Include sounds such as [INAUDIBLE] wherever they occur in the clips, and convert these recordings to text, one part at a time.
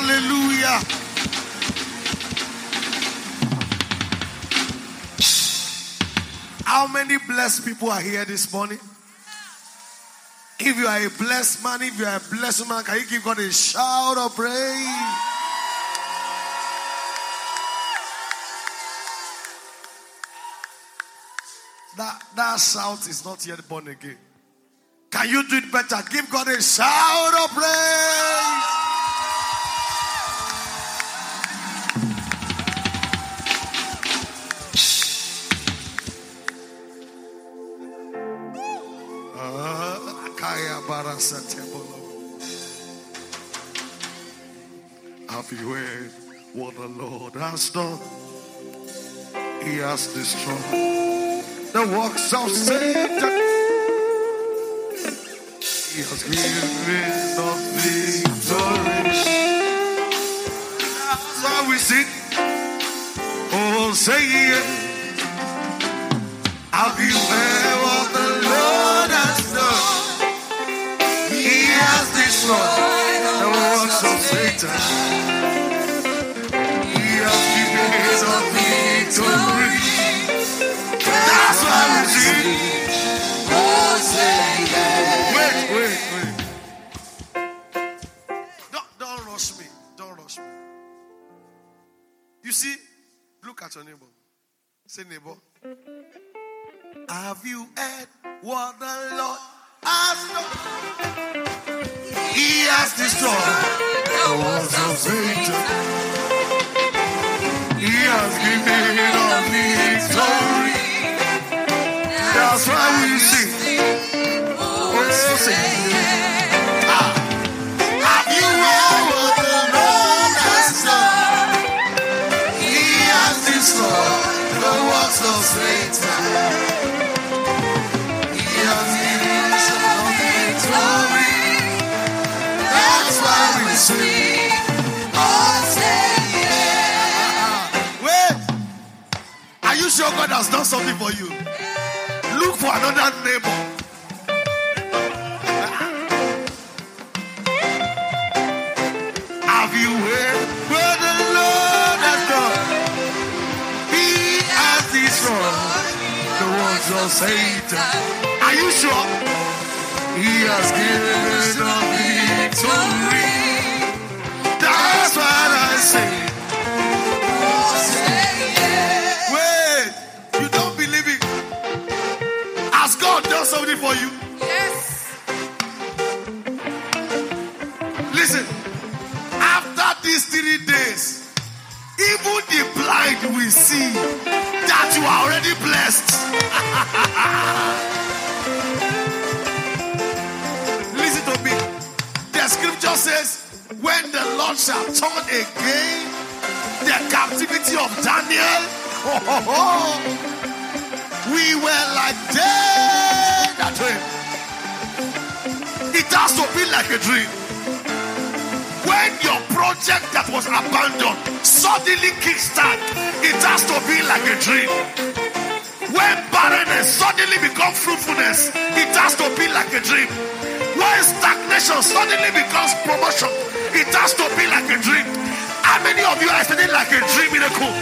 Hallelujah. How many blessed people are here this morning? If you are a blessed man, if you are a blessed man, can you give God a shout of praise? That, that shout is not yet born again. Can you do it better? Give God a shout of praise. You heard what the Lord has done? He has destroyed the works of Satan. He has given us victory. That's why we sing. Oh, say it. Have you what the Lord has done? He has destroyed the works of Satan. Your neighbor. Say, neighbor. Have you heard what the Lord has done? He has destroyed the works of Satan. He has given us victory. That's why we sing. Oh, sing. Has done something for you? Look for another neighbor. Have you heard what the Lord has done? He has destroyed the works of Satan. Are you sure? He has given us victory. That's what I say. Has something for you? Yes. Listen, after these three days, even the blind will see that you are already blessed. [LAUGHS] Listen to me. The scripture says, when the Lord shall turn again the captivity of Daniel, [LAUGHS] we were like dead home. It has to be like a dream. When your project that was abandoned suddenly kickstart, it has to be like a dream. When barrenness suddenly becomes fruitfulness, it has to be like a dream. When stagnation suddenly becomes promotion, it has to be like a dream. How many of you are expecting like a dream miracle?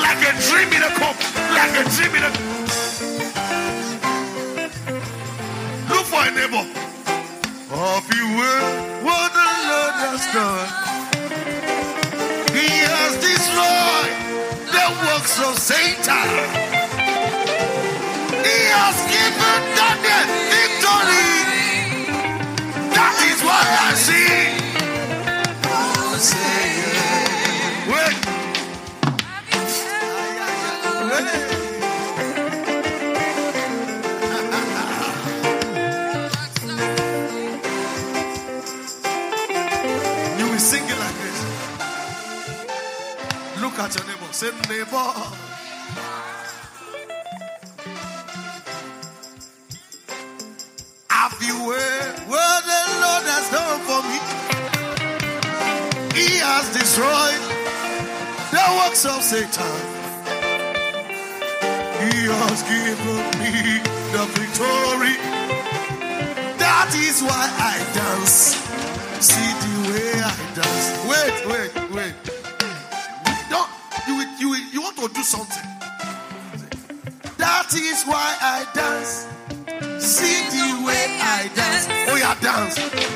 Like a dream miracle? Like a dream in miracle? A neighbor. Of you were what the Lord has done. He has destroyed the works of Satan. He has given Daniel victory. That is what I see. Wait. Wait. Look at your neighbor. Say, neighbor. Have you heard what the Lord has done for me? He has destroyed the works of Satan. He has given me the victory. That is why I dance. See the way I dance. Wait, wait, wait something. That is why I dance. See the way I dance. Oh, yeah, dance.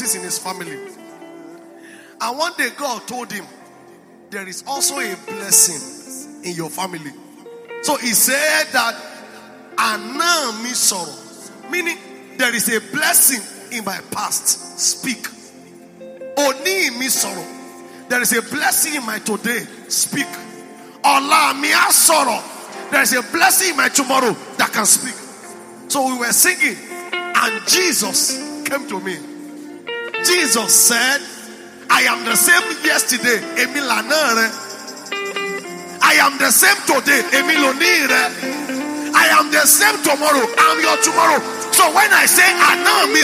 In his family. And one day God told him, There is also a blessing in your family. So he said that, Ana mi sọ̀rọ̀, meaning there is a blessing in my past. Speak. Oni mi sọ̀rọ̀. There is a blessing in my today. Speak. Ọ̀la mi sọ̀rọ̀. There is a blessing in my tomorrow that can speak. So we were singing, and Jesus came to me. Jesus said, I am the same yesterday. Èmi lànà. I am the same today. Èmi lónìí. I am the same tomorrow. I'm your tomorrow. So when I say àná mi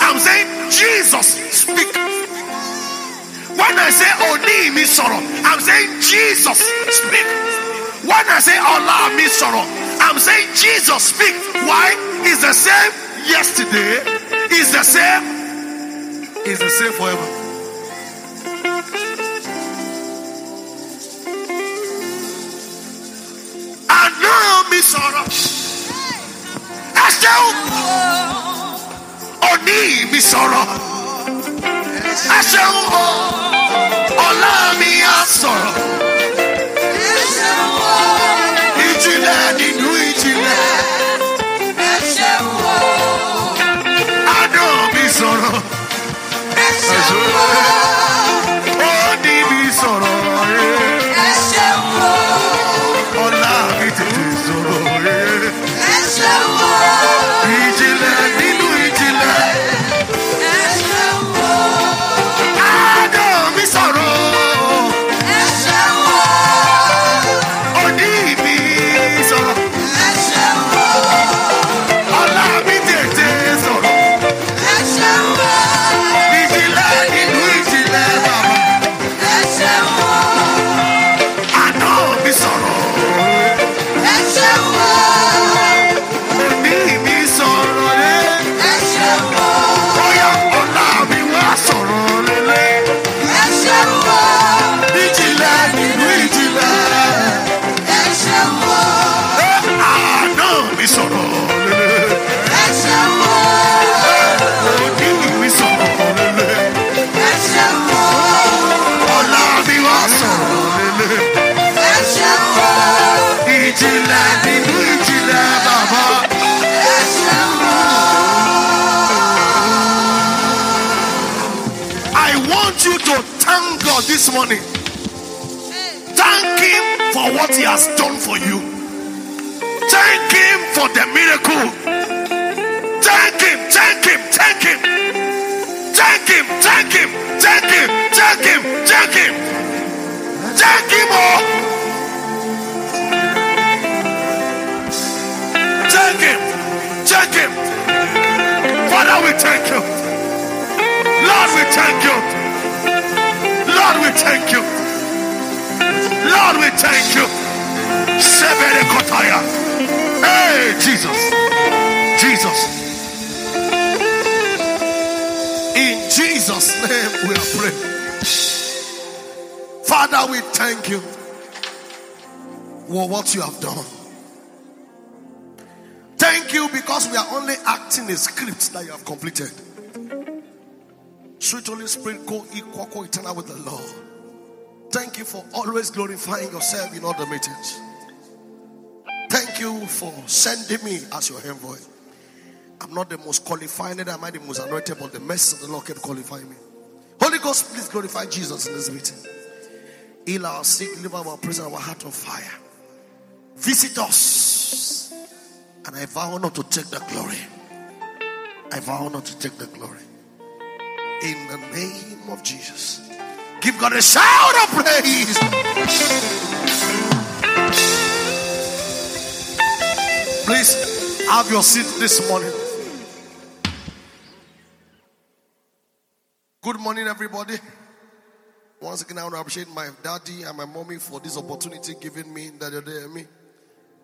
I'm saying Jesus speak. When I say òní mi sọ̀rọ̀, I'm saying Jesus speak. When I say ọ̀la mi sọ̀rọ̀, I'm saying Jesus speak. Why? He's the same yesterday. He's the same. He's the same forever. Àná mi sọ̀rọ̀. Ẹ ṣeun. Òní mi sọ̀rọ̀. Ẹ ṣeun o. Ọ̀la mi á Yeah. Morning. Thank Him for what He has done for you. Thank Him for the miracle. Thank Him, thank Him, thank Him. Thank Him, thank Him, thank Him, thank Him, thank Him. Thank Him, oh. Thank Him, thank Him. Father, we thank you. Lord, we thank you. We thank you. Lord, we thank you. Sebere Kotaya. Hey, Jesus. Jesus. In Jesus' name we are praying. Father, we thank you for what you have done. Thank you because we are only acting a script that you have completed. Sweet Holy Spirit, go equal, co eternal with the Lord. Thank you for always glorifying yourself in all the meetings. Thank you for sending me as your envoy. I'm not the most qualified, neither am I the most anointed, but the mercy of the Lord kept qualifying me. Holy Ghost, please glorify Jesus in this meeting. Heal our sick, deliver our prison, our heart on fire. Visit us. And I vow not to take the glory. I vow not to take the glory. In the name of Jesus. Give God a shout of praise. Please have your seat this morning. Good morning, everybody. Once again, I want to appreciate my daddy and my mommy for this opportunity given me that you're there. Me.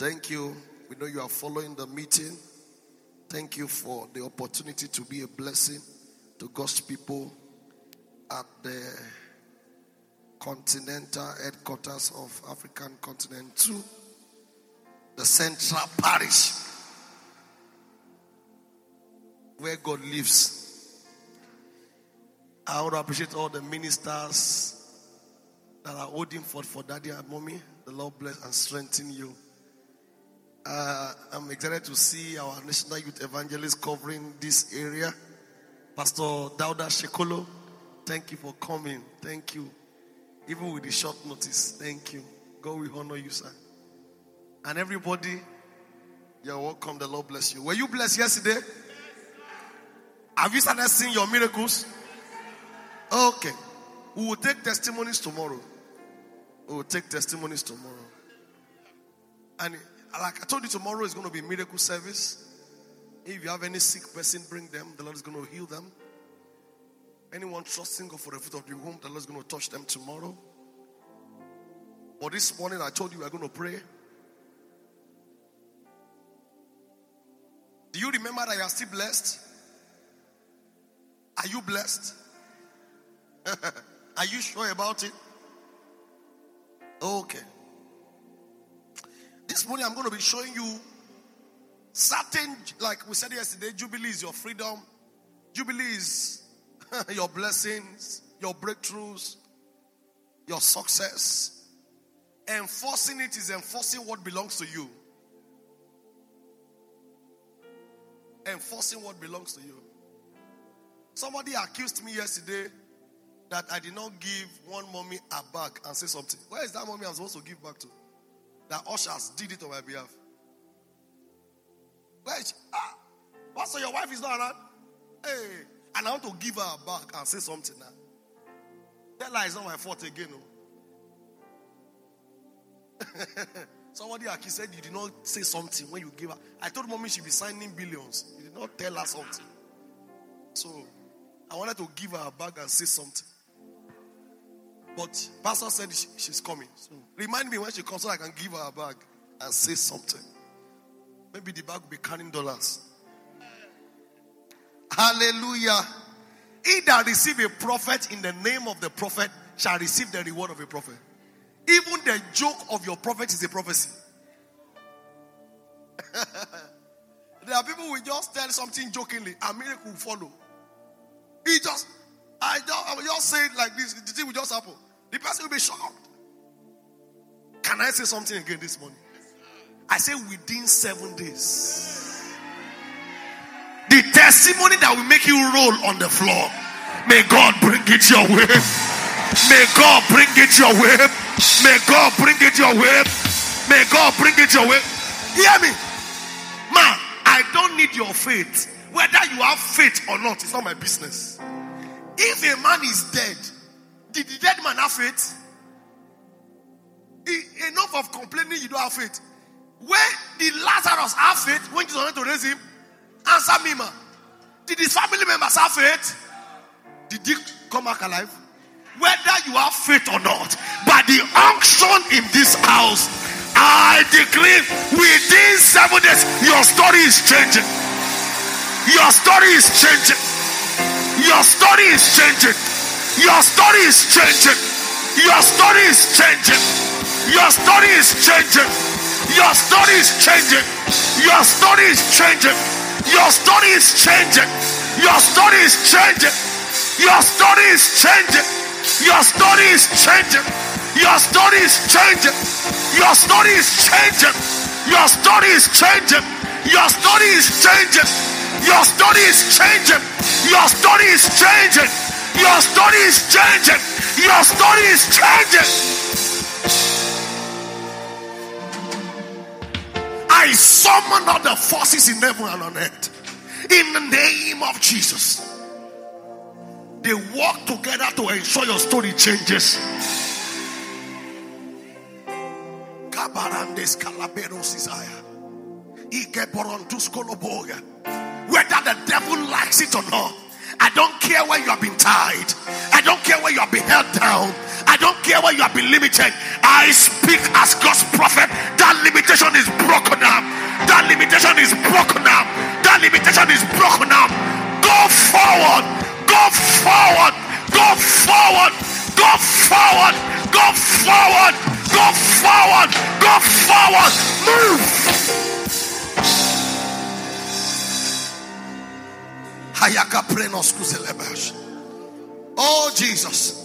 Thank you. We know you are following the meeting. Thank you for the opportunity to be a blessing to God's people at the continental headquarters of African Continent 2, the central parish where God lives. I want to appreciate all the ministers that are holding forth for daddy and mommy. The Lord bless and strengthen you. Uh, I'm excited to see our national youth evangelist covering this area. Pastor Dauda Shekolo, thank you for coming. Thank you. Even with the short notice, thank you. God will honor you, sir. And everybody, you're welcome. The Lord bless you. Were you blessed yesterday? Have you started seeing your miracles? Okay. We will take testimonies tomorrow. We will take testimonies tomorrow. And like I told you, tomorrow is going to be miracle service. If you have any sick person, bring them. The Lord is going to heal them. Anyone trusting God for the fruit of the womb, the Lord is going to touch them tomorrow. But this morning, I told you we are going to pray. Do you remember that you are still blessed? Are you blessed? [LAUGHS] are you sure about it? Okay. This morning, I'm going to be showing you certain, like we said yesterday, Jubilee is your freedom, Jubilee is [LAUGHS] your blessings, your breakthroughs, your success. Enforcing it is enforcing what belongs to you. Enforcing what belongs to you. Somebody accused me yesterday that I did not give one mommy a bag and say something. Where is that mommy I'm supposed to give back to? That ushers did it on my behalf. Where is she? Ah, Pastor, your wife is not around. Hey, and I want to give her bag and say something now. That her it's not my fault again. No. [LAUGHS] Somebody like he said you did not say something when you gave her. I told mommy she'd be signing billions. You did not tell her something. So I wanted to give her a bag and say something. But pastor said she, she's coming. So remind me when she comes so I can give her a bag and say something. Maybe the bag will be carrying dollars. Hallelujah. He that receive a prophet in the name of the prophet shall receive the reward of a prophet. Even the joke of your prophet is a prophecy. [LAUGHS] there are people who just tell something jokingly, a miracle will follow. He just, I just, I will just say it like this, the thing will just happen. The person will be shocked. Can I say something again this morning? I say within seven days. The testimony that will make you roll on the floor. May God bring it your way. May God bring it your way. May God bring it your way. May God bring it your way. Hear me. Man, I don't need your faith. Whether you have faith or not, it's not my business. If a man is dead, did the dead man have faith? Enough of complaining you don't have faith. When did Lazarus have faith when Jesus wanted to raise him? Answer me, man. Did his family members have faith? Did he come back alive? Whether you have faith or not, by the unction in this house, I declare within seven days, your story is changing. Your story is changing. Your story is changing. Your story is changing. Your story is changing. Your story is changing. Your story is changing. Your story is changing. Your story is changing. Your story is changing. Your story is changing. Your story is changing. Your story is changing. Your story is changing. Your story is changing. Your story is changing. Your story is changing. Your story is changing. Your story is changing. Your story is changing. I summon all the forces in heaven and on earth in the name of Jesus. They work together to ensure your story changes. Whether the devil likes it or not, I don't care where you have been tied. I don't care where you have been held down. I don't care where you have been limited. I speak as God's prophet. That limitation is broken now. That limitation is broken now. That limitation is broken now. Go forward. Go forward. Go forward. Go forward. Go forward. Go forward. Go forward. Move. Oh Jesus.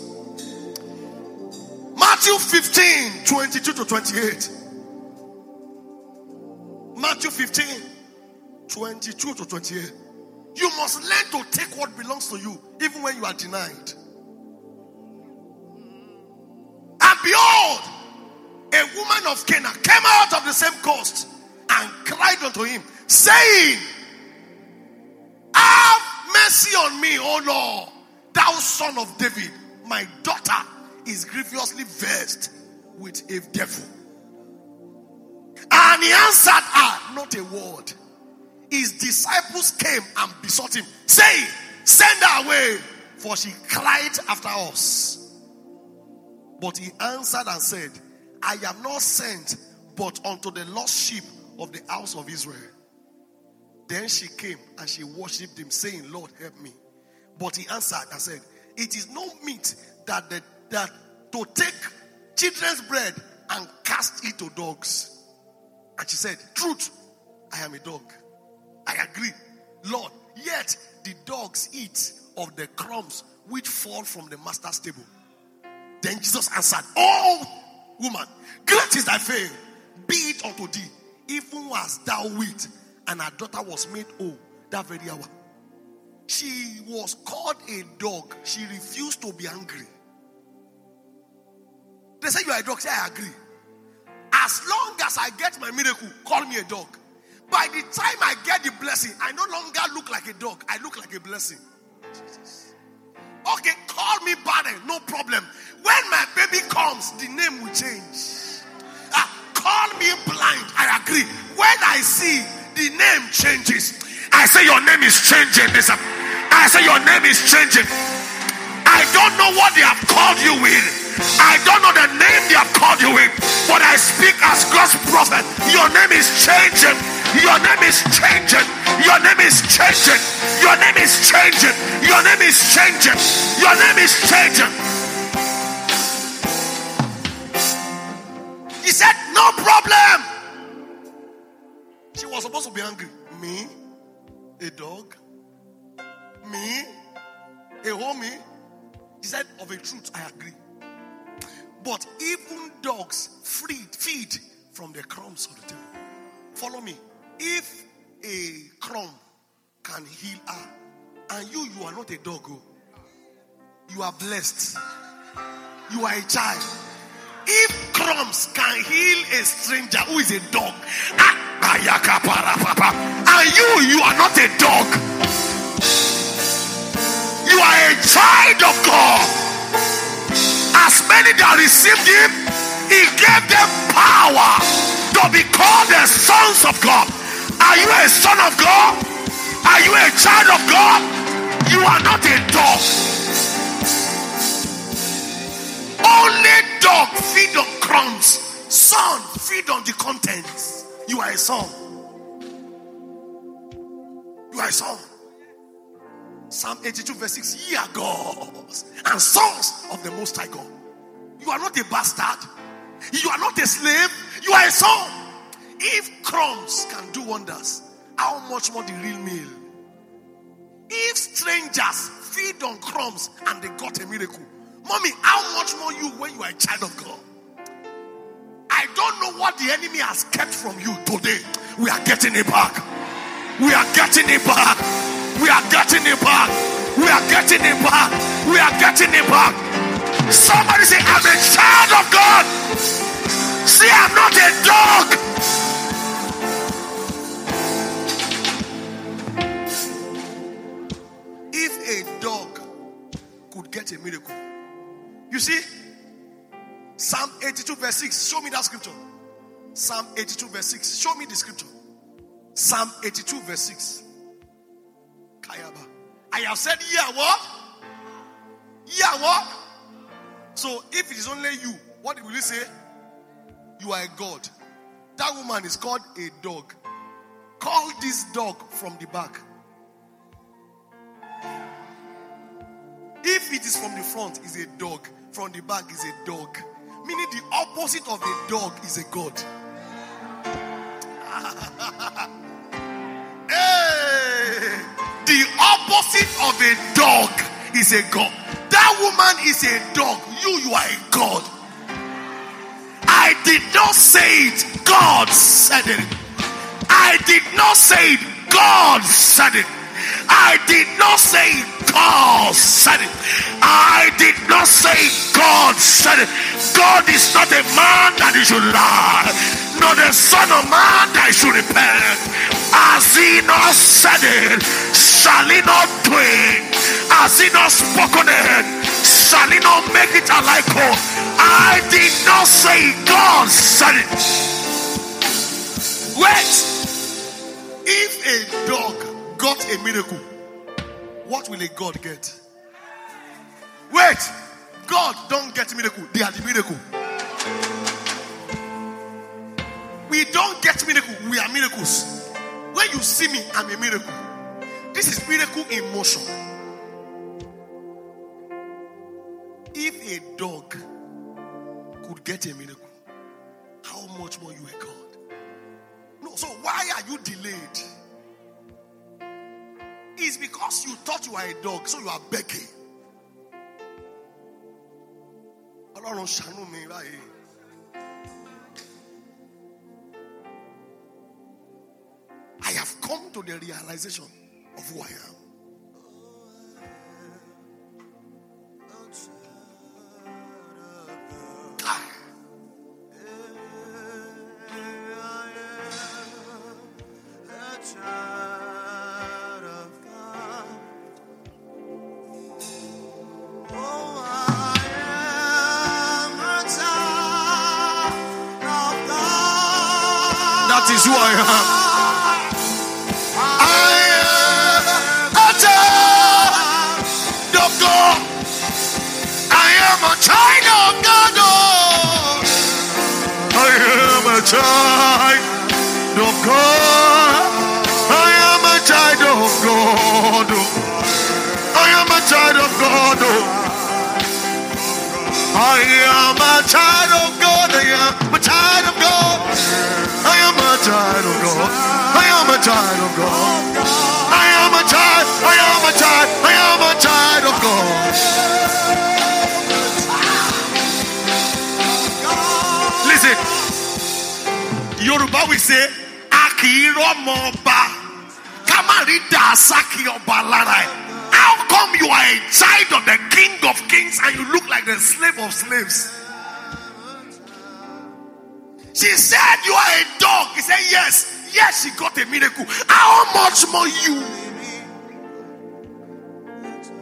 Matthew 15, 22 to 28. Matthew 15, 22 to 28. You must learn to take what belongs to you, even when you are denied. And behold, a woman of Canaan came out of the same coast and cried unto him, saying, Have mercy on me, O Lord, thou son of David. My daughter is grievously vexed with a devil. And he answered her not a word. His disciples came and besought him, saying, Send her away, for she cried after us. But he answered and said, I am not sent but unto the lost sheep of the house of Israel. Then she came and she worshipped him, saying, Lord, help me. But he answered and said, It is no meat that the, that to take children's bread and cast it to dogs. And she said, Truth, I am a dog. I agree. Lord, yet the dogs eat of the crumbs which fall from the master's table. Then Jesus answered, Oh, woman, great is thy faith. Be it unto thee, even as thou wilt. And her daughter was made whole that very hour. She was called a dog. She refused to be angry. They say you are a dog. Say I agree. As long as I get my miracle, call me a dog. By the time I get the blessing, I no longer look like a dog. I look like a blessing. Jesus. Okay, call me barren, no problem. When my baby comes, the name will change. Ah, call me blind, I agree. When I see, the name changes. I say your name is changing. This, I say your name is changing. I don't know what they have called you with. I don't know the name they have called you with. But I speak as God's prophet. Your name is changing. Your name is changing. Your name is changing. Your name is changing. Your name is changing. Your name is changing. He said, No problem. She was supposed to be angry. Me? A dog? Me? A homie? He said, Of a truth, I agree. But even dogs feed, feed from the crumbs of the table. Follow me. If a crumb can heal her, and you, you are not a dog, oh, you are blessed. You are a child. If crumbs can heal a stranger who is a dog, ah, and you, you are not a dog. You are a child of God. As many that received him, he gave them power to be called the sons of God. Are you a son of God? Are you a child of God? You are not a dog. Only dog feed on crumbs. Son feed on the contents. You are a son. You are a son. Psalm 82 verse 6. Ye are gods and sons of the Most High God. You are not a bastard. You are not a slave. You are a son. If crumbs can do wonders, how much more the real meal? If strangers feed on crumbs and they got a miracle, mommy, how much more you when you are a child of God? I don't know what the enemy has kept from you today. We are getting it back. We are getting it back. We are getting it back. We are getting it back. We are getting it back. Somebody say, I'm a child of God. See, I'm not a dog. If a dog could get a miracle, you see, Psalm 82, verse 6. Show me that scripture. Psalm 82, verse 6. Show me the scripture. Psalm 82, verse 6. Kayaba. I have said, yeah, what? Yeah, what? So if it is only you, what will you say? You are a God. That woman is called a dog. Call this dog from the back. If it is from the front, is a dog. From the back is a dog. Meaning the opposite of a dog is a god. [LAUGHS] hey! The opposite of a dog is a god. That woman is a dog. You, you are a god. I did not say it. God said it. I did not say it. God said it. I did not say God said it. I did not say God said it. God is not a man that he should lie, nor the son of man that he should repent. Has he not said it? Shall he not do it? Has he not spoken it? Shall he not make it a like I did not say God said it. Wait. If a dog got a miracle, what will a God get? Wait, God don't get miracle. They are the miracle. We don't get miracle. We are miracles. When you see me, I'm a miracle. This is miracle in motion. If a dog could get a miracle, how much more you a God? No, so why are you delayed? It's because you thought you were a dog, so you are begging. I have come to the realization of who I am. Who I am. I am a child of God. I am a child of God. I am a child of God. I am a child of God. I am a child of God. I am a child of God. I am a child of God. I am a child of God. I am a child of God. I am a child. I am a child. I am a child of God. Listen. Yorùbá will say, a kì í rọ́mọ ọba ká má rí dàásákì ọba lára ẹ̀. How come you are a child of the King of Kings and you look like the slave of slaves? She said, You are a dog. He said, Yes. Yes, she got a miracle. How much more you?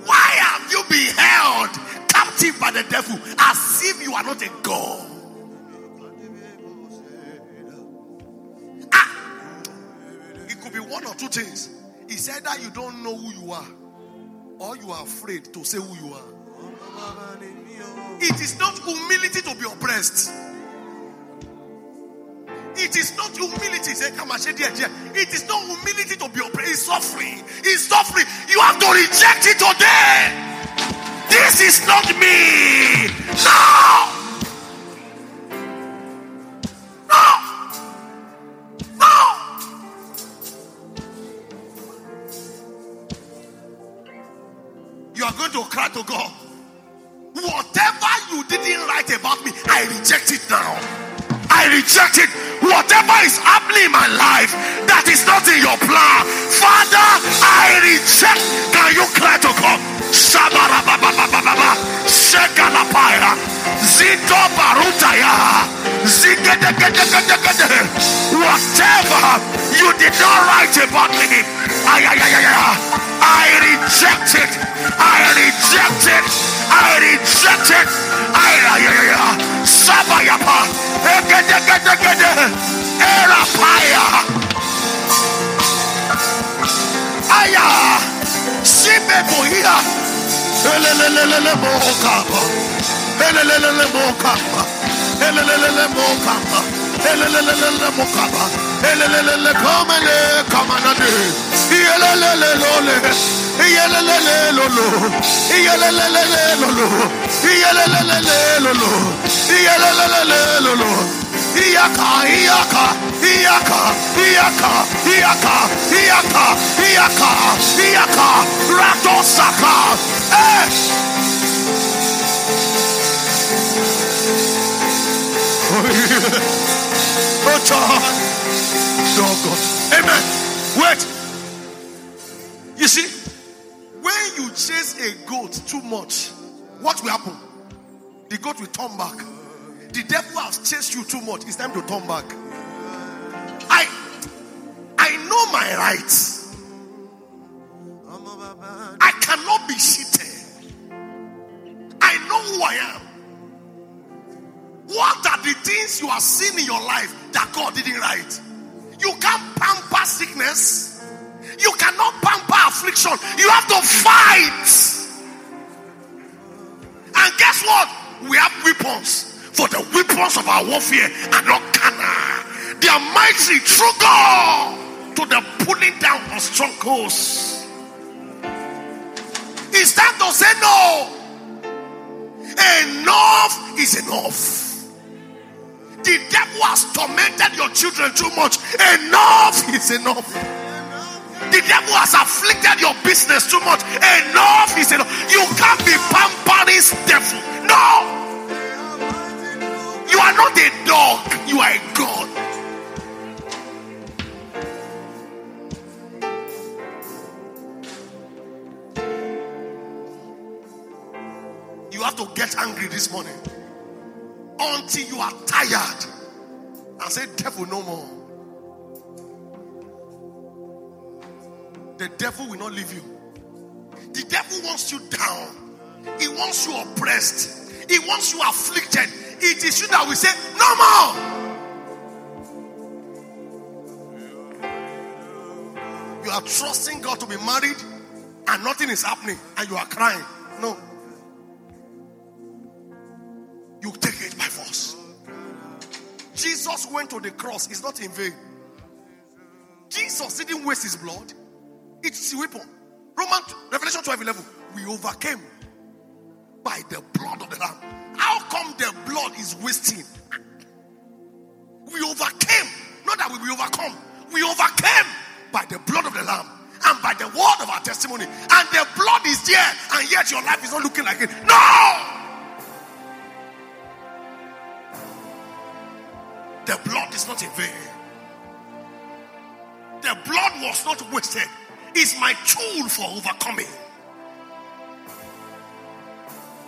Why have you been held captive by the devil as if you are not a God? Ah, it could be one or two things. He said that you don't know who you are, or you are afraid to say who you are. It is not humility to be oppressed. It is not humility. Say, come and dear, dear. It is not humility to be oppressed. It's suffering. It's suffering. You have to reject it today. This is not me. No. No. No. You are going to cry to God. Whatever you didn't write about me, I reject it now. I reject it. Whatever is happening in my life that is not in your plan, Father, I reject. Can you cry to God? Shabarababababa, Shekalapaya, Zito Barutaya, Zigedegedegedegede. Whatever you did not write about me, ay, ay, ay, ay, I reject it. I reject it. I reject it. Ay, ay, ay, ay. Sabayapa, Erapaya. Aya, Sibeboia, Elelelele Mokapa, Elelelele Mokapa, Elelelele Mokapa, Elelelele Mokapa, Elelelele Kamene Kamanade, Yelelele Lole, Yelelele Lolo, Yelelele Lolo, Yelelele Lolo, Yelelele Lolo. Iyaka, iyaka, iyaka, iyaka, iyaka, iyaka, iyaka, iyaka, ratosaka. Eh! Oh, God. Oh, God. Amen. Wait. You see, when you chase a goat too much, what will happen? The goat will turn back. The devil has chased you too much. It's time to turn back. I I know my rights. I cannot be cheated. I know who I am. What are the things you are seeing in your life that God didn't write? You can't pamper sickness. You cannot pamper affliction. You have to fight. And guess what? We have weapons. For the weapons of our warfare are not carnal. They are mighty through God to the pulling down of strongholds. It's time to say no. Enough is enough. The devil has tormented your children too much. Enough is enough. The devil has afflicted your business too much. Enough is enough. You can't be pampering devil. No. You are not a dog, you are a God. You have to get angry this morning until you are tired and say, Devil, no more. The devil will not leave you. The devil wants you down, he wants you oppressed, he wants you afflicted. It is you that will say, No more. You are trusting God to be married and nothing is happening and you are crying. No. You take it by force. Jesus went to the cross, it's not in vain. Jesus didn't waste his blood, it's a weapon. Roman Revelation 12 11. We overcame by the blood of the Lamb. How come the blood is wasting? We overcame, not that we overcome. We overcame by the blood of the Lamb and by the word of our testimony. And the blood is there, and yet your life is not looking like it. No! not in vain. The blood was not wasted. It's my tool for overcoming.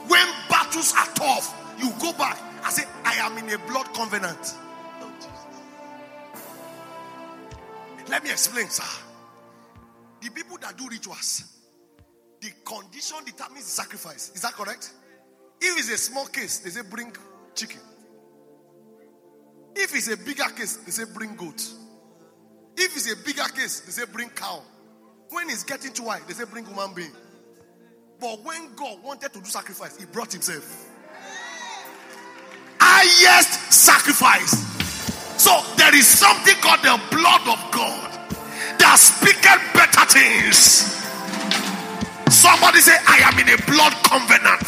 When battles are tough, you go back. I say, I am in a blood covenant. Let me explain, sir. The people that do rituals, the condition determines the sacrifice. Is that correct? If it's a small case, they say bring chicken. If it's a bigger case, they say bring goat. If it's a bigger case, they say bring cow. When it's getting too high, they say bring human being. But when God wanted to do sacrifice, He brought Himself. Highest sacrifice. So there is something called the blood of God that speaketh better things. Somebody say, I am in a blood covenant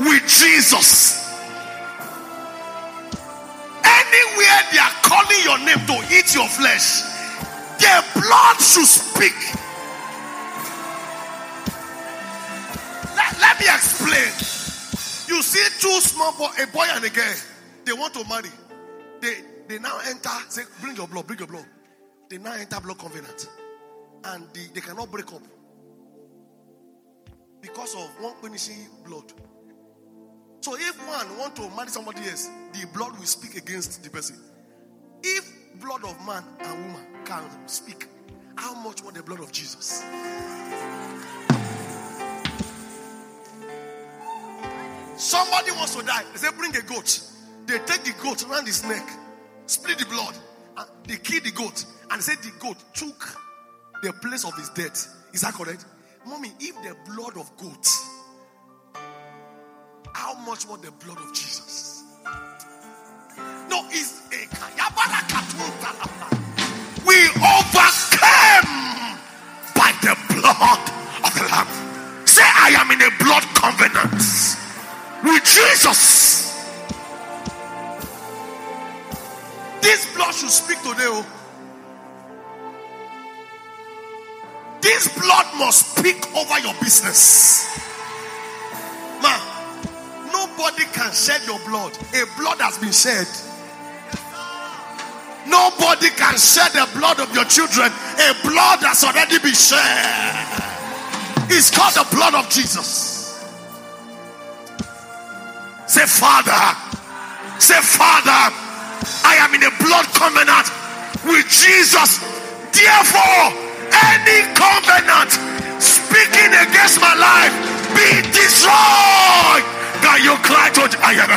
with Jesus. Anywhere they are calling your name to eat your flesh, their blood should speak. Let, let me explain. You see two small boy, a boy and a girl, they want to marry. They they now enter, say, bring your blood, bring your blood. They now enter blood covenant. And they, they cannot break up. Because of one punishing blood. So if one want to marry somebody else, the blood will speak against the person. If blood of man and woman can speak, how much more the blood of Jesus? Somebody wants to die. They say, bring a goat. They take the goat around his neck, split the blood, and they kill the goat. And say the goat took the place of his death. Is that correct? Mommy, if the blood of goat, how much more the blood of Jesus? No, it's we overcame by the blood of the Lamb. Say, I am in a blood covenant with Jesus. This blood should speak today. Oh. This blood must speak over your business. Can shed your blood. A blood has been shed. Nobody can shed the blood of your children. A blood has already been shed. It's called the blood of Jesus. Say, Father. Say, Father, I am in a blood covenant with Jesus. Therefore, any covenant speaking against my life be destroyed. Can you cry to I am,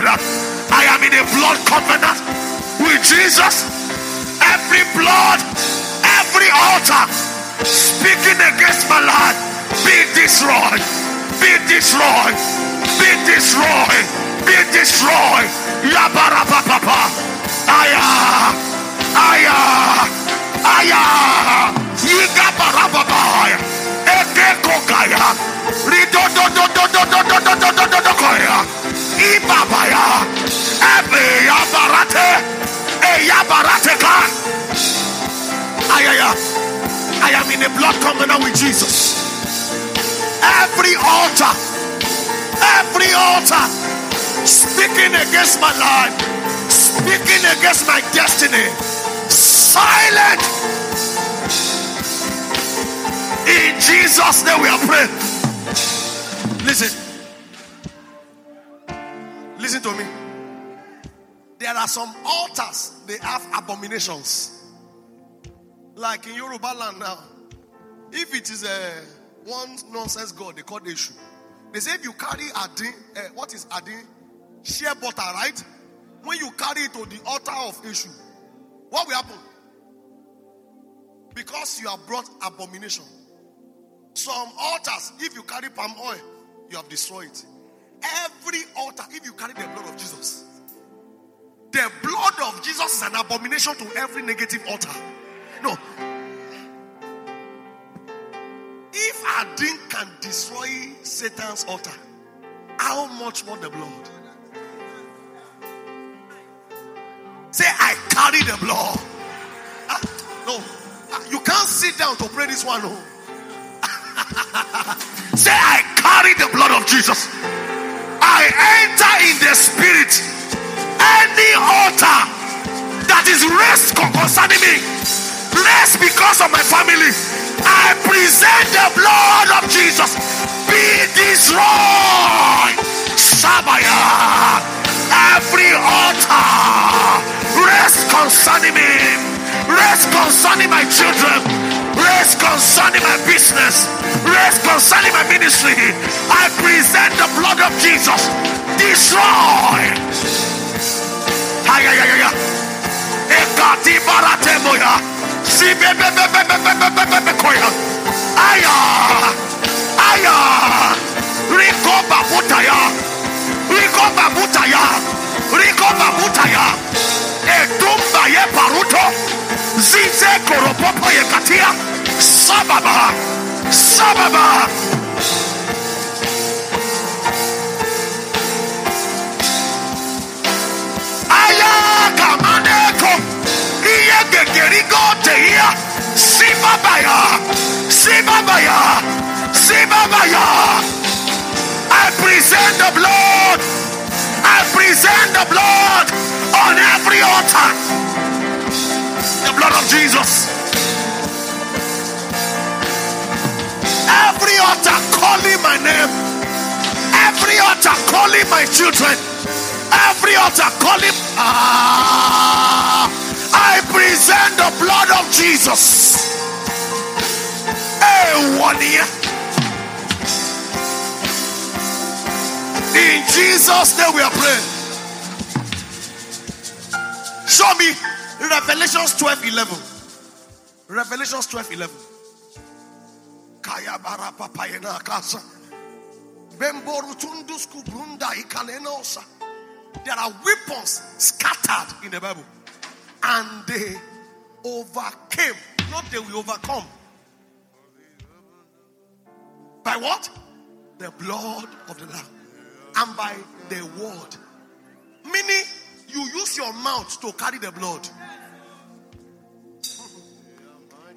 I am in a blood covenant with Jesus. Every blood, every altar speaking against my life be destroyed, be destroyed, be destroyed, be destroyed. Yabarababa. Aya, aya, aya. Yiga barababa. Ibabaya. Ebe ya barate. E ya barate ka. Ayaya. I am in a blood covenant with Jesus. Every altar, every altar speaking against my life, speaking against my destiny, silent. In Jesus' name we are praying. Listen. Listen to me. There are some altars, they have abominations. Like in Yoruba land now. If it is a one nonsense God, they call Eshu. They say if you carry Adin, uh, what is Adin? Shea butter, right? When you carry it to the altar of Eshu, what will happen? Because you have brought abomination. Some altars, if you carry palm oil, you have destroyed it. Every altar, if you carry the blood of Jesus, the blood of Jesus is an abomination to every negative altar. No. If Adin can destroy Satan's altar, how much more the blood? Say, I carry the blood. Ah, no, Ah, you can't sit down to pray this one. No. [LAUGHS] Say, I carry the blood of Jesus. I enter in the spirit, any altar that is raised concerning me, raised because of my family, I present the blood of Jesus be destroyed. Sabaya! every altar raised concerning me, raised concerning my children raise concerning my business, raise concerning my ministry. I present the blood of Jesus. Destroy. Aya, aya, recover butaya, recover butaya. Rico Babutaya. Edumba ye paruto. Zize koropopo ye katia. Sababa. Sababa. I present the blood. I present the blood on every altar. The blood of Jesus. Every altar calling my name. Every altar calling my children. Every altar calling. Ah, I present the blood of Jesus. Hey, one year. In Jesus' name we are praying. Show me Revelations 12 11. Revelations 12 11. Kaya bara papayena kasa. There are weapons scattered in the Bible. And they overcame. Not they will overcome. By what? The blood of the Lamb. And by the word. Meaning, you use your mouth to carry the blood.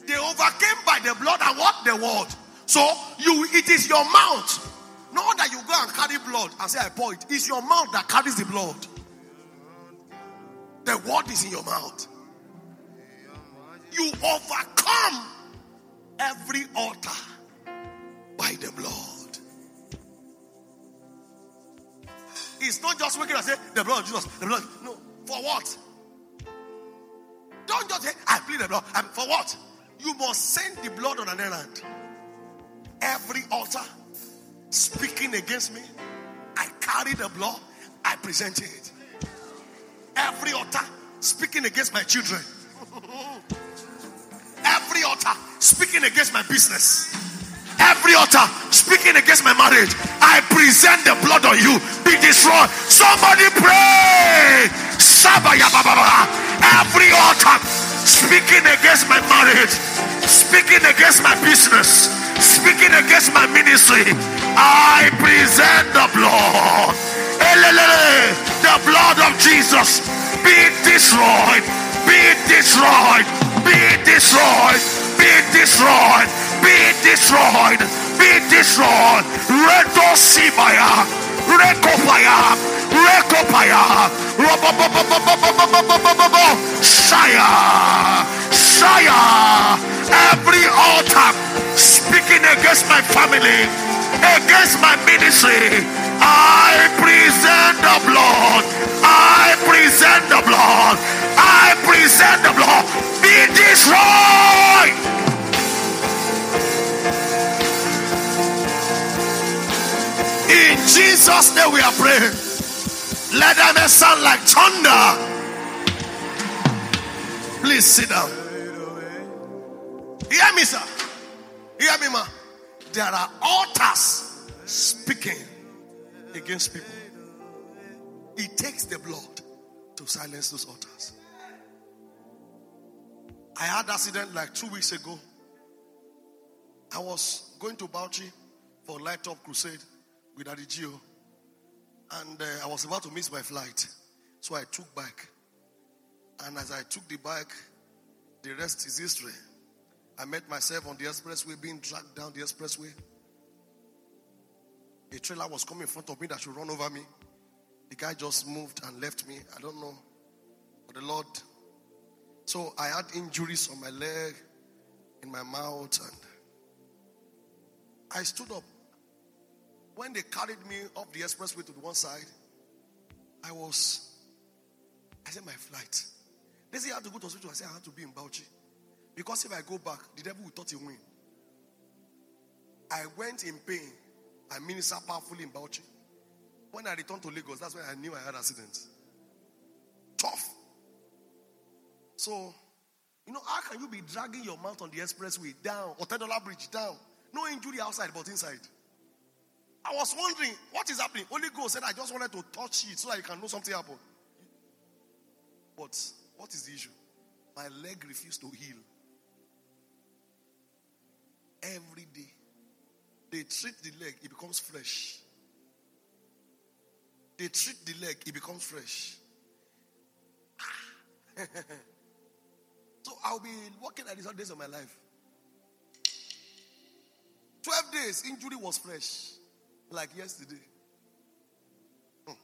They overcame by the blood and what? The word. So you it is your mouth. Not that you go and carry blood and say, I pour it. It's your mouth that carries the blood. The word is in your mouth. You overcome every altar by the blood. It's not just waking and say, the blood of Jesus, the blood. No. For what? Don't just say, I plead the blood. And for what? You must send the blood on an errand. Every altar speaking against me, I carry the blood, I present it. Every altar speaking against my children, [LAUGHS] every altar speaking against my business, every altar speaking against my marriage, I present the blood on you. Be destroyed. Somebody pray. Every altar speaking against my marriage, speaking against my business, speaking against my ministry, I present the blood. The blood of Jesus. Be destroyed. Be destroyed. Be destroyed. Be destroyed. Be destroyed. Be destroyed. Reto Simaya. Rekopaya. Rekopaya. Shire. Shire. Every altar speaking against my family, against my ministry. I present the blood. I present the blood. I present the blood. Be destroyed. In Jesus' name we are praying. Let them sound like thunder. Please sit down. Hear me, sir. Hear me, ma. There are altars speaking against people. It takes the blood to silence those altars. I had accident like two weeks ago. I was going to Bauchi for Light Up Crusade with Adigio. And uh, I was about to miss my flight. So I took back. And as I took the bike, the rest is history. I met myself on the expressway being dragged down the expressway. A trailer was coming in front of me that should run over me. The guy just moved and left me. I don't know. But the Lord. So I had injuries on my leg, in my mouth, and I stood up. When they carried me up the expressway to the one side, I was, I said, my flight. They say I have to go to hospital. I said, I have to be in Bauchi. Because if I go back, the devil will thought he win. I went in pain. I minister powerfully in Bauchi. When I returned to Lagos, that's when I knew I had accident. Tough. So, you know, how can you be dragging your mouth on the expressway down or ten dollar bridge down? No injury outside, but inside. I was wondering what is happening. Holy Ghost said, I just wanted to touch it so that you can know something happened. But what is the issue? My leg refused to heal. Every day, they treat the leg, it becomes fresh. They treat the leg, it becomes fresh. Ah. [LAUGHS] so I'll be working at these days of my life. 12 days, injury was fresh, like yesterday. Hmm.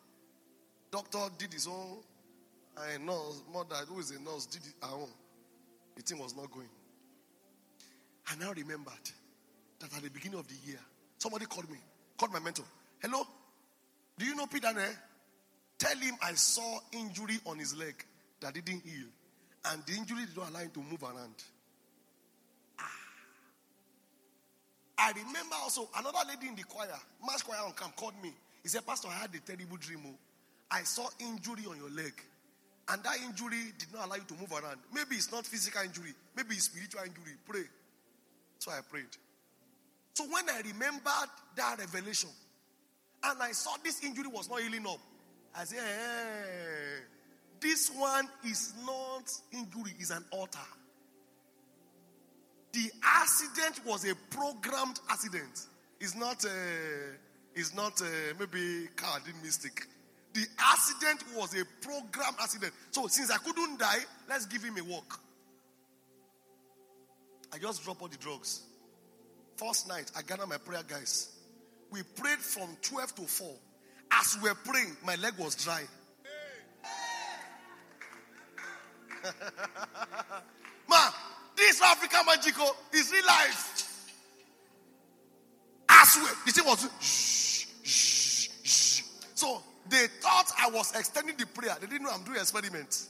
Doctor did his own, and nurse, mother, who is a nurse, did her own. The thing was not going. I now remembered that at the beginning of the year, somebody called me, called my mentor. Hello? Do you know Peter? Tell him I saw injury on his leg that didn't heal. And the injury did not allow him to move around. I remember also another lady in the choir, mass choir on camp, called me. He said, Pastor, I had a terrible dream. Oh. I saw injury on your leg. And that injury did not allow you to move around. Maybe it's not physical injury, maybe it's spiritual injury. Pray. So I prayed. So when I remembered that revelation, and I saw this injury was not healing up, I said, hey, this one is not injury, it's an altar. The accident was a programmed accident. It's not a, it's not a, maybe car did mistake. The accident was a programmed accident. So since I couldn't die, let's give him a walk. I just dropped all the drugs. First night, I gathered my prayer guys. We prayed from 12 to 4. As we were praying, my leg was dry. Man, this African magical is real life. As we, the thing was. So they thought I was extending the prayer. They didn't know I'm doing experiment.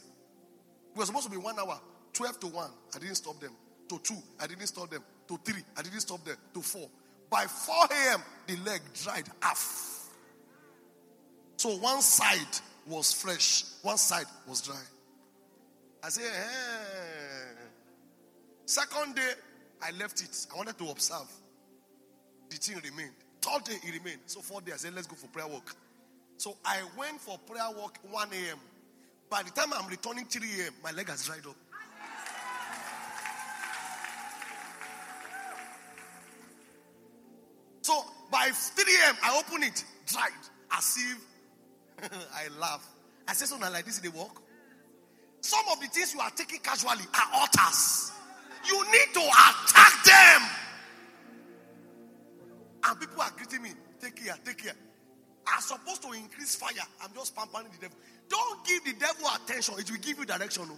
We were supposed to be one hour, 12 to 1. I didn't stop them. To 2, I didn't stop them. To 3, I didn't stop them. To 4. By 4 a.m., the leg dried half. So one side was fresh, one side was dry. I said, hey. Second day, I left it. I wanted to observe. The thing remained. Third day, it remained. So fourth day, I said, let's go for prayer walk. So I went for prayer walk 1 a.m. By the time I'm returning 3 a.m., my leg has dried up. So by 3 a.m., I open it, dried, as if [LAUGHS] I laugh. I say something like this in the walk. Some of the things you are taking casually are altars. You need to attack them. And people are greeting me. Take care, take care. I'm supposed to increase fire. I'm just pampering the devil. Don't give the devil attention, it will give you direction. Oh.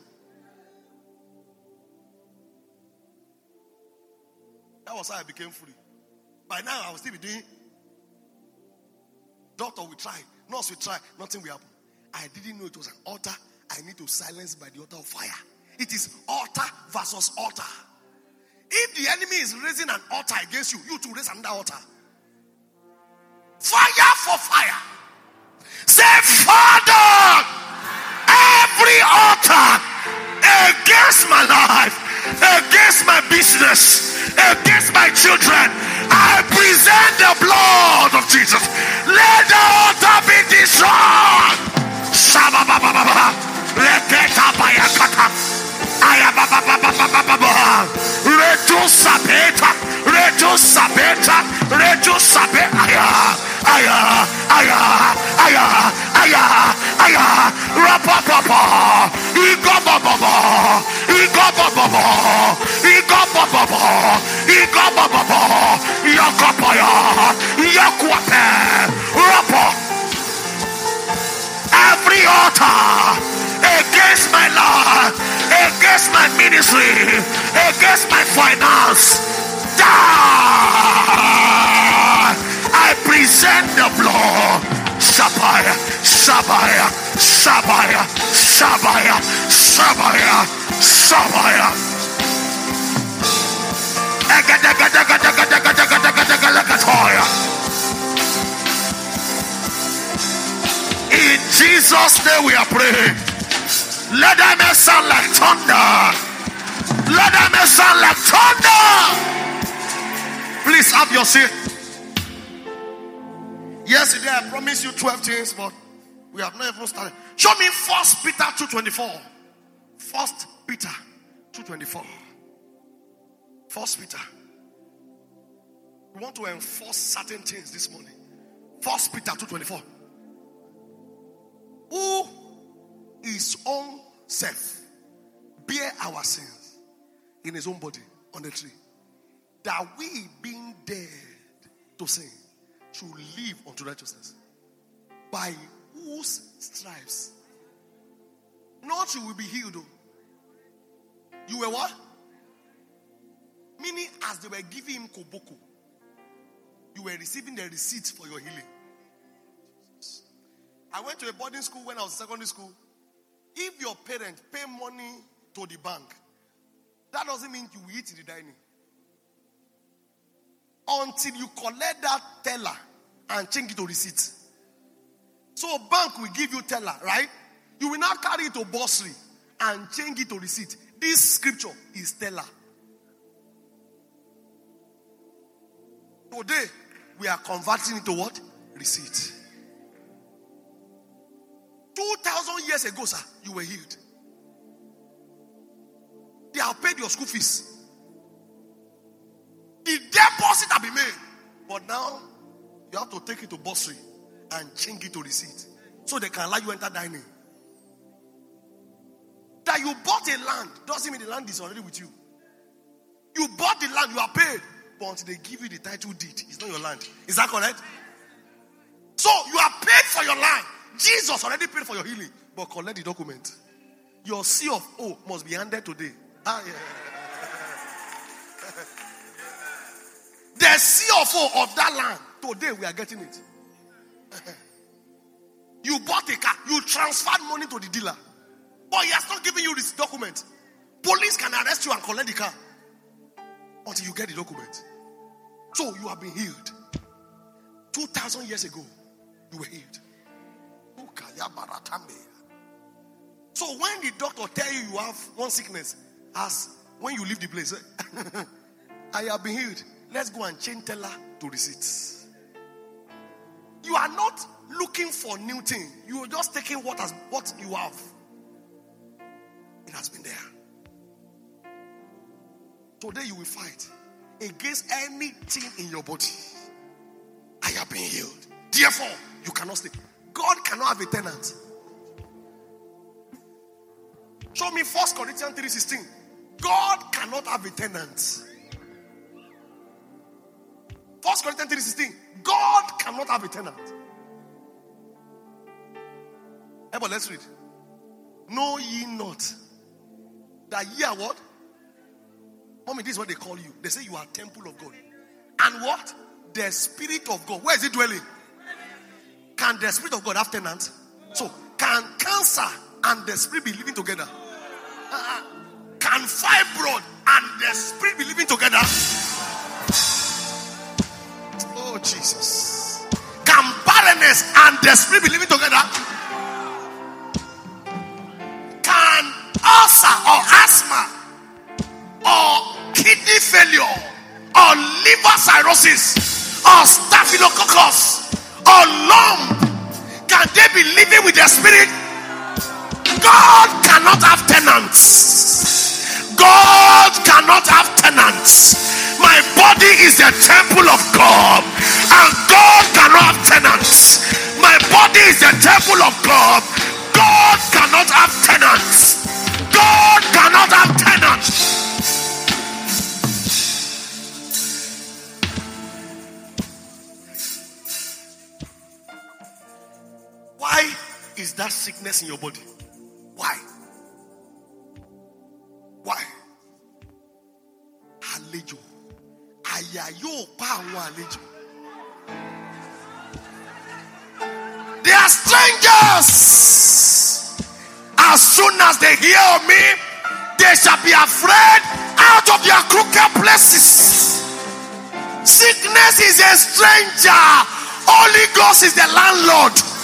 That was how I became free. By now, I will still be doing. Doctor will try, nurse will try, nothing will happen. I didn't know it was an altar. I need to silence by the altar of fire. It is altar versus altar. If the enemy is raising an altar against you, you to raise another altar. Fire for fire. Say, Father, every altar against my life, against my business, against my children, I present the blood of Jesus. Let the altar be destroyed. Reduce beta, reduce beta, reduce beta. Aya, aya, aya, aya, aya. Rapa papa, igo baba, igo baba, igo baba, igo baba, yakapaya, yakwape, rapa. Every altar against my life, against my ministry, against my finance, die. I present the blood. Shabaya, Shabaya, Shabaya, Shabaya, Shabaya. Egadagadagadagadagadagadagadagatoya. In Jesus' name we are praying. Let them sound like thunder. Let them sound like thunder. Please have your seat. Yesterday I promised you 12 things, but we have not even started. Show me First Peter 2.24. First Peter 2.24. First Peter. We want to enforce certain things this morning. First Peter 2.24. Who his own self bear our sins in his own body on the tree, that we being dead to sin should live unto righteousness, by whose stripes not you will be healed. You were what? Meaning, as they were giving him koboko, you were receiving the receipt for your healing. I went to a boarding school when I was in secondary school. If your parents pay money to the bank, that doesn't mean you will eat the dining. Until you collect that teller and change it to receipt. So bank will give you teller, right? You will now carry it to bursary and change it to receipt. This scripture is teller. Today, we are converting it to what? Receipt. 2,000 years ago, sir, you were healed. They have paid your school fees. The deposit have been made. But now, you have to take it to bursary and change it to receipt. So they can allow you enter dining. That you bought a land doesn't mean the land is already with you. You bought the land, you are paid. But until they give you the title deed, it's not your land. Is that correct? So you are paid for your land. Jesus already paid for your healing. But collect the document. Your C of O must be handed today. Ah, yeah. [LAUGHS] the C of O of that land. Today we are getting it. [LAUGHS] you bought a car, you transferred money to the dealer, but he has not given you this document. Police can arrest you and collect the car until you get the document. So you have been healed. 2,000 years ago, you were healed. So when the doctor tell you you have one sickness, as when you leave the place, eh? [LAUGHS] I have been healed. Let's go and change teller to receipts. You are not looking for new thing. You are just taking what has what you have. It has been there. Today you will fight against anything in your body. I have been healed. Therefore, you cannot sleep. God cannot have a tenant. Show me First Corinthians 3:16. God cannot have a tenant. First Corinthians 3:16. God cannot have a tenant. Hey, but let's read. Know ye not that ye are what? Mommy, this is what they call you. They say you are temple of God. And what? The spirit of God. Where is it dwelling? Can the spirit of God have tenants? So, can cancer and the spirit be living together? Uh-uh. Can fibroid and the spirit be living together? Oh, Jesus. Can barrenness and the spirit be living together? Can ulcer or asthma or kidney failure or liver cirrhosis or staphylococcus or lump can they be living with their spirit? God cannot have tenants. God cannot have tenants. My body is the temple of God, and God cannot have tenants. My body is the temple of God. God sickness in your body? Why? Why? Àlejò. Àyà yóò pa àwọn àlejò. There are strangers. As soon as they hear of me, they shall be afraid out of their crooked places. Sickness is a stranger. Holy Ghost is the landlord.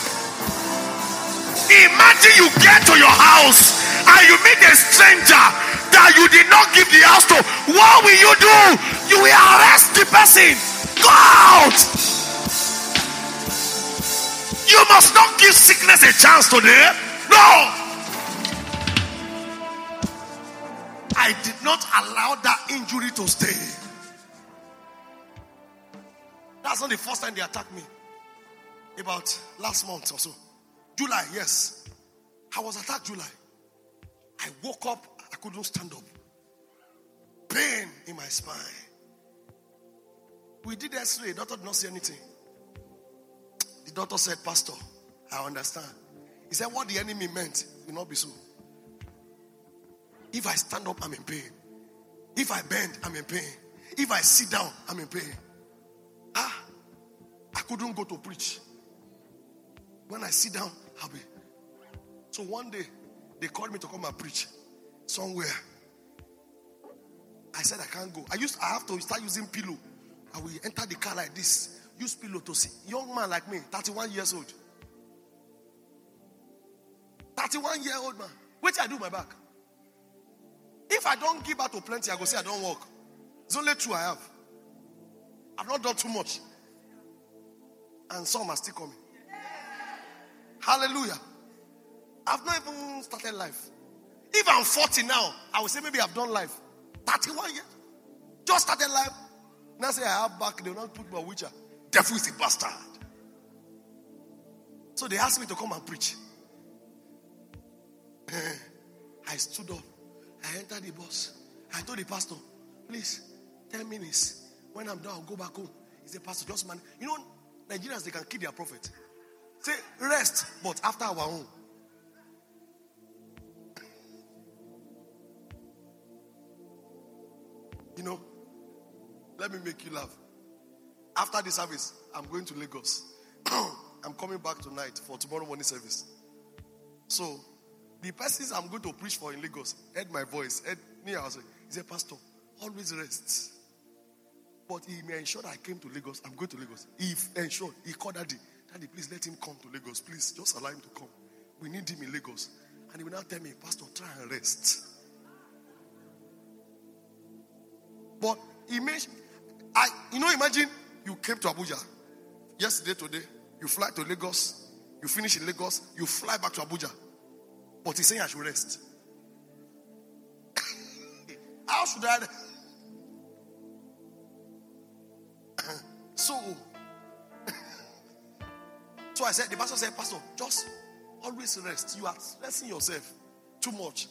Imagine you get to your house and you meet a stranger that you did not give the house to. What will you do? You will arrest the person. Go out. You must not give sickness a chance today. No. I did not allow that injury to stay. That's not the first time they attacked me. About last month or so. July, yes. I was attacked July. I woke up, I couldn't stand up. Pain in my spine. We did x-ray, doctor did not see anything. The doctor said, Pastor, I understand. He said, What the enemy meant will not be so. If I stand up, I'm in pain. If I bend, I'm in pain. If I sit down, I'm in pain. Ah, I couldn't go to preach. When I sit down, I'll. So one day, they called me to come and preach somewhere. I said I can't go. I used I have to start using pillow. I will enter the car like this. Use pillow to see. Young man like me, 31 years old. 31 year old man. Wait I do my back. If I don't give out to plenty, I go say I don't work. It's only two I have. I've not done too much. And some are still coming. Hallelujah. I've not even started life. If I'm 40 now, I will say maybe I've done life. 31 years. Just started life. Now say I have back, they will not put my witcher. Devil is a bastard. So they asked me to come and preach. Eh, I stood up. I entered the bus. I told the pastor, please, 10 minutes. When I'm done, I'll go back home. He said, Pastor, just man. You know, Nigerians, they can kill their prophet. Say, rest, but after our own. You know, let me make you laugh. After the service, I'm going to Lagos. [CLEARS THROAT] I'm coming back tonight for tomorrow morning service. So, the persons I'm going to preach for in Lagos heard my voice, heard me. I was like, he said, Pastor, always rest. But he may ensure I came to Lagos. I'm going to Lagos. If ensured, he called daddy. Please let him come to Lagos. Please, just allow him to come. We need him in Lagos. And he will now tell me, Pastor, try and rest. But imagine, I, you know, imagine you came to Abuja yesterday, today. You fly to Lagos. You finish in Lagos. You fly back to Abuja. But he's saying I should rest. [LAUGHS] How should I? [COUGHS] so, so I said, the pastor said, Pastor, just always rest. You are stressing yourself too much.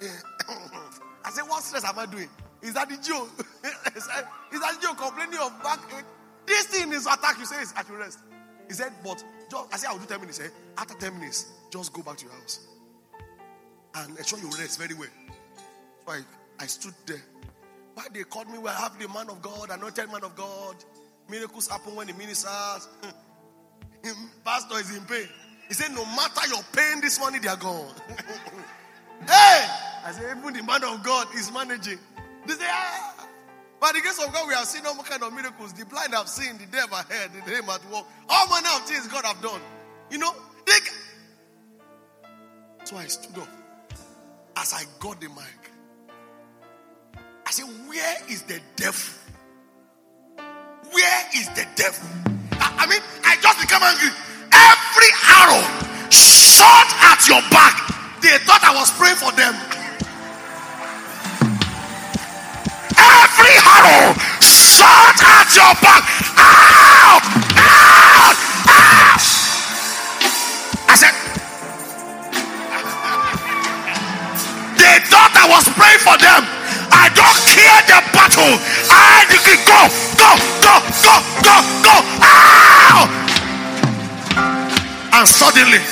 [COUGHS] I said, What stress am I doing? Is that the Joe? [LAUGHS] is that the Joe complaining of back? This thing is attack. You say I should rest. He said, But just, I said, I'll do 10 minutes. Eh? After 10 minutes, just go back to your house and ensure you rest very well. So I, I stood there. Why they called me? Well, I have the man of God, anointed man of God. Miracles happen when he ministers. Pastor is in pain. He said, No matter your pain this morning, they are gone. [LAUGHS] hey! I said, Even the man of God is managing. They say, Ah! By the grace of God, we have seen all kind of miracles. The blind have seen, the deaf have heard, the lame have walked. All manner of things God have done. You know, they. So I stood up as I got the mic. I said, Where is the devil? Where is the devil? I, mean, I just become angry. Every arrow shot at your back, they thought I was praying for them. Every arrow shot at your back. Out! Out! Out! I said, they thought I was praying for them. I don't care the battle. I decree, go, go, go, go, go, go. Ow! And suddenly,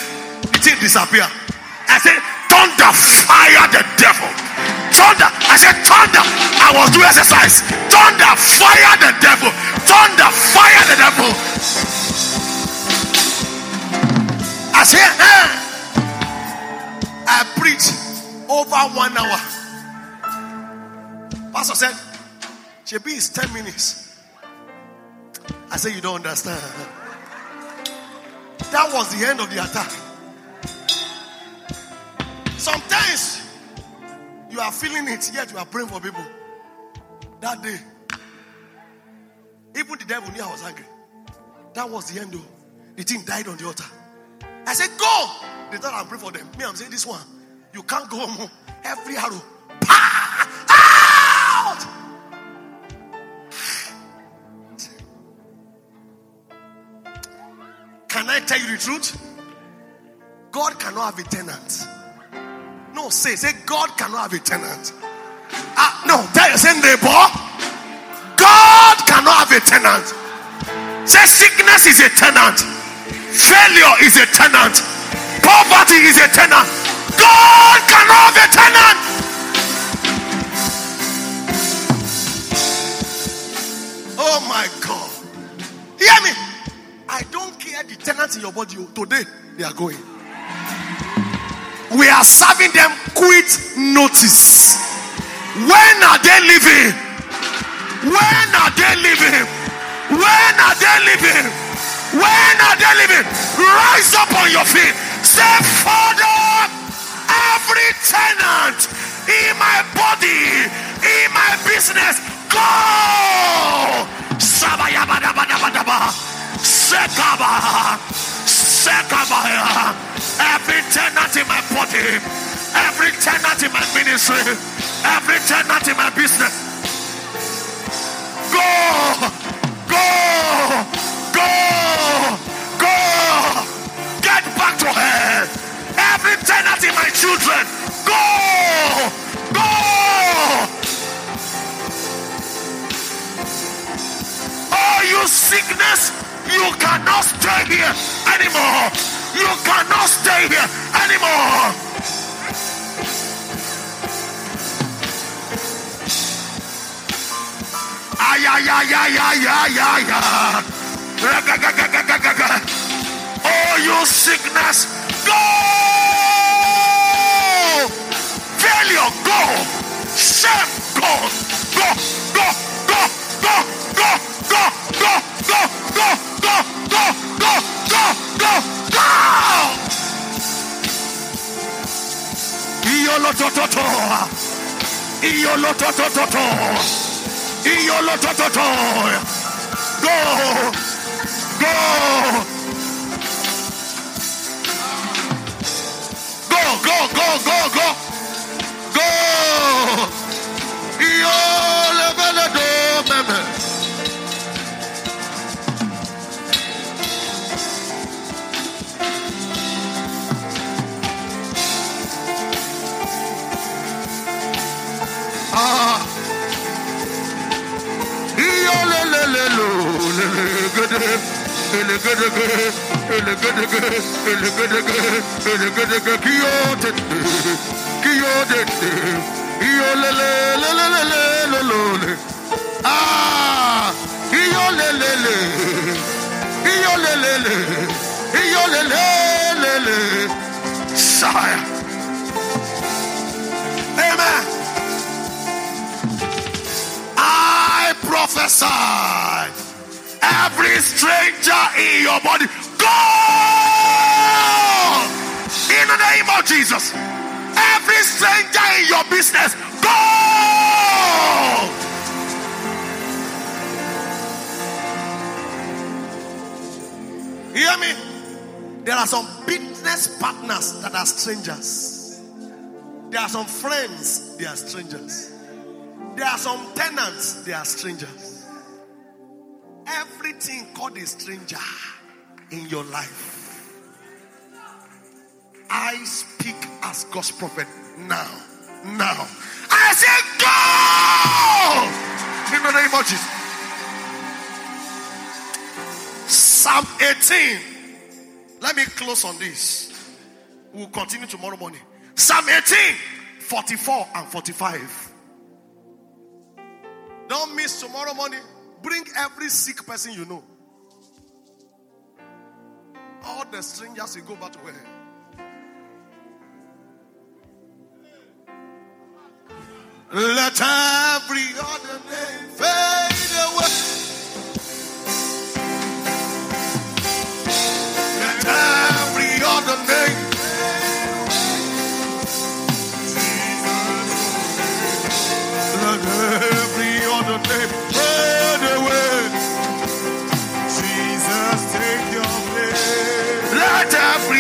the thing disappear. I said, thunder, fire the devil. Thunder. I said, thunder. I was doing exercise. Thunder, fire the devil. Thunder, fire the devil. I said, hey. I preached over one hour. Pastor said, JB is 10 minutes. I said, You don't understand. That was the end of the attack. Sometimes you are feeling it, yet you are praying for people. That day, even the devil knew I was angry. That was the end, though. The thing died on the altar. I said, Go! They thought I'm praying for them. Me, I'm saying this one. You can't go home. Every arrow. Can I tell you the truth? God cannot have a tenant. No, say, say, God cannot have a tenant. Ah, no, tell your neighbor. God cannot have a tenant. Say, sickness is a tenant. Failure is a tenant. Poverty is a tenant. God cannot have a tenant. Oh my God. Tenants in your body. oh, Today, they are going. We are serving them quit notice. When are they leaving? When are they leaving? When are they leaving? When are they leaving? Rise up on your feet. Say, Father, every tenant in my body, in my business, go. Sabayabadabadabadaba. Sekaba. Every tenant in my body, every tenant in my ministry, every tenant in my business. Go, go, go, go. Get back to hell. Every tenant in my children, go, go. Oh, you sickness, you cannot stay here anymore. You cannot stay here anymore. Ay, ay, ay, ay, ay, ay, ay, ay. Oh, you sickness, go! Failure, go! Shame, go! Go, go, go, go, go, go, go, go! go go, go, go, go, go, go. Iyolotototo. Iyolotototo. to Go. Go. Go, go, go, go, go. Amen. I prophesy every stranger in your body go in the name of Jesus. Every stranger in your business go. Hear me? There are some business partners that are strangers. There are some friends, they are strangers. There are some tenants, they are strangers. Everything called a stranger in your life. I speak as God's prophet now. Now. I say, go! In the name of Jesus. Psalm 18. Let me close on this. We'll continue tomorrow morning. Psalm 18, 44 and 45. Don't miss tomorrow morning. Bring every sick person you know. all the strangers will go back to where? Let every other name fade away. Place.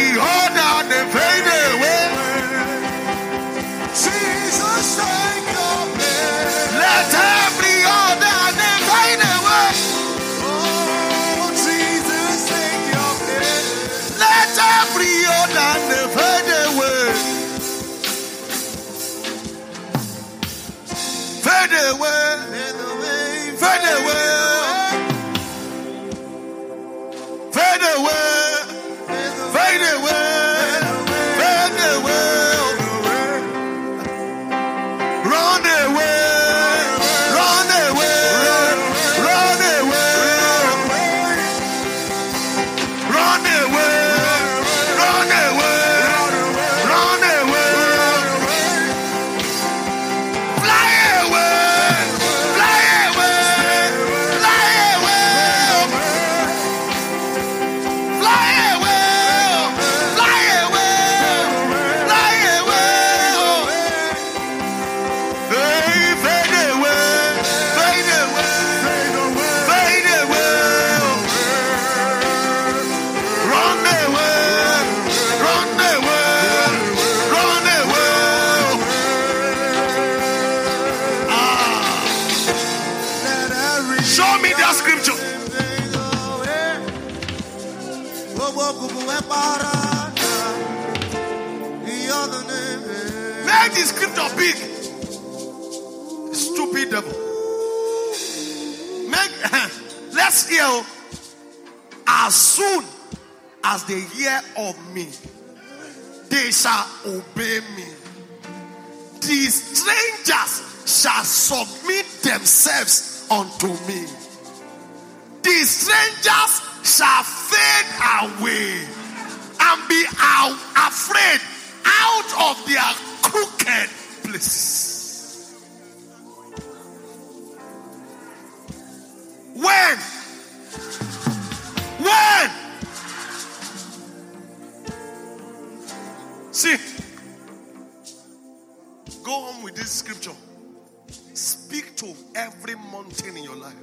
Hear of me, they shall obey me. The strangers shall submit themselves unto me. The strangers shall fade away and be out, afraid out of their crooked places. When? When? See, go on with this scripture. Speak to every mountain in your life.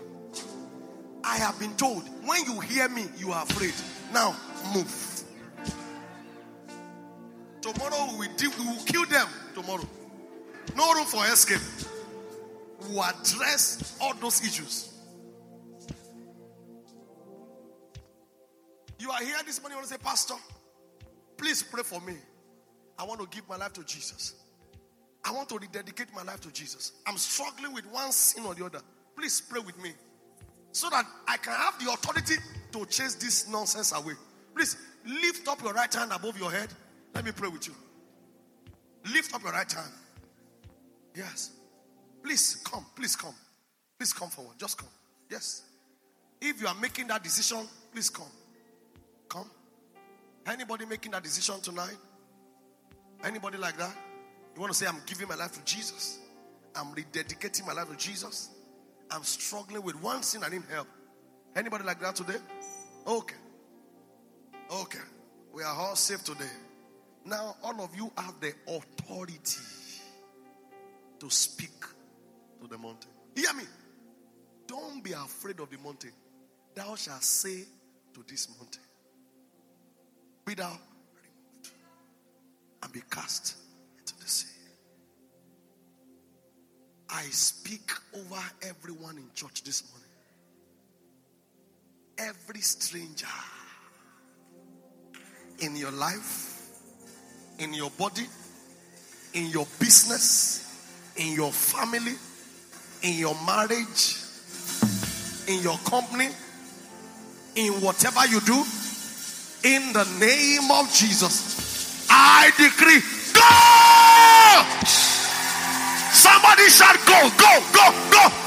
I have been told when you hear me, you are afraid. Now move. Tomorrow we will, we will kill them. Tomorrow. No room for escape. We will address all those issues. You are here this morning, you want to say, Pastor, please pray for me. I want to give my life to Jesus. I want to rededicate my life to Jesus. I'm struggling with one sin or the other. Please pray with me so that I can have the authority to chase this nonsense away. Please lift up your right hand above your head. Let me pray with you. Lift up your right hand. Yes. Please come. Please come. Please come forward. Just come. Yes. If you are making that decision, please come. Come. Anybody making that decision tonight? Anybody like that? You want to say, I'm giving my life to Jesus? I'm rededicating my life to Jesus? I'm struggling with one sin I need help. Anybody like that today? Okay. Okay. We are all safe today. Now, all of you have the authority to speak to the mountain. Hear me. Don't be afraid of the mountain. Thou shalt say to this mountain, Be thou and be cast into the sea. I speak over everyone in church this morning. Every stranger in your life, in your body, in your business, in your family, in your marriage, in your company, in whatever you do, in the name of Jesus, I decree, go! Somebody shout, go, go, go, go,